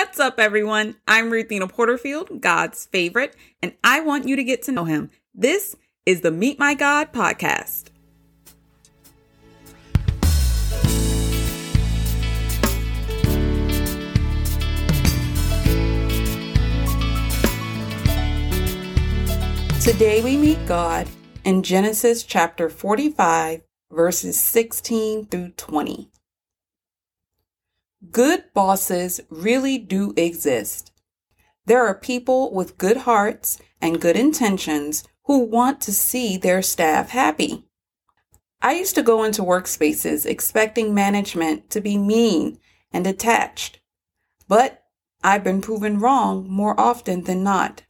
What's up, everyone? I'm Ruthina Porterfield, God's favorite, and I want you to get to know him. This is the Meet My God podcast. Today we meet God in Genesis chapter 45, verses 16 through 20. Good bosses really do exist. There are people with good hearts and good intentions who want to see their staff happy. I used to go into workspaces expecting management to be mean and detached, but I've been proven wrong more often than not.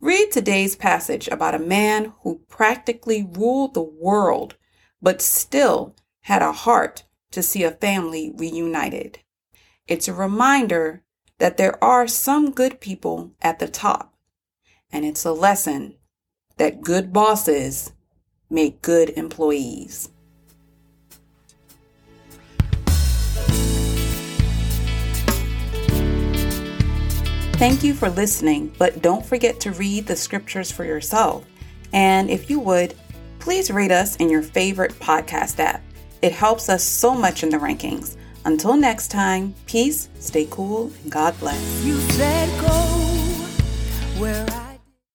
Read today's passage about a man who practically ruled the world, but still had a heart to see a family reunited. It's a reminder that there are some good people at the top, and it's a lesson that good bosses make good employees. Thank you for listening, but don't forget to read the scriptures for yourself. And if you would, please rate us in your favorite podcast app. It helps us so much in the rankings. Until next time, peace, stay cool, and God bless.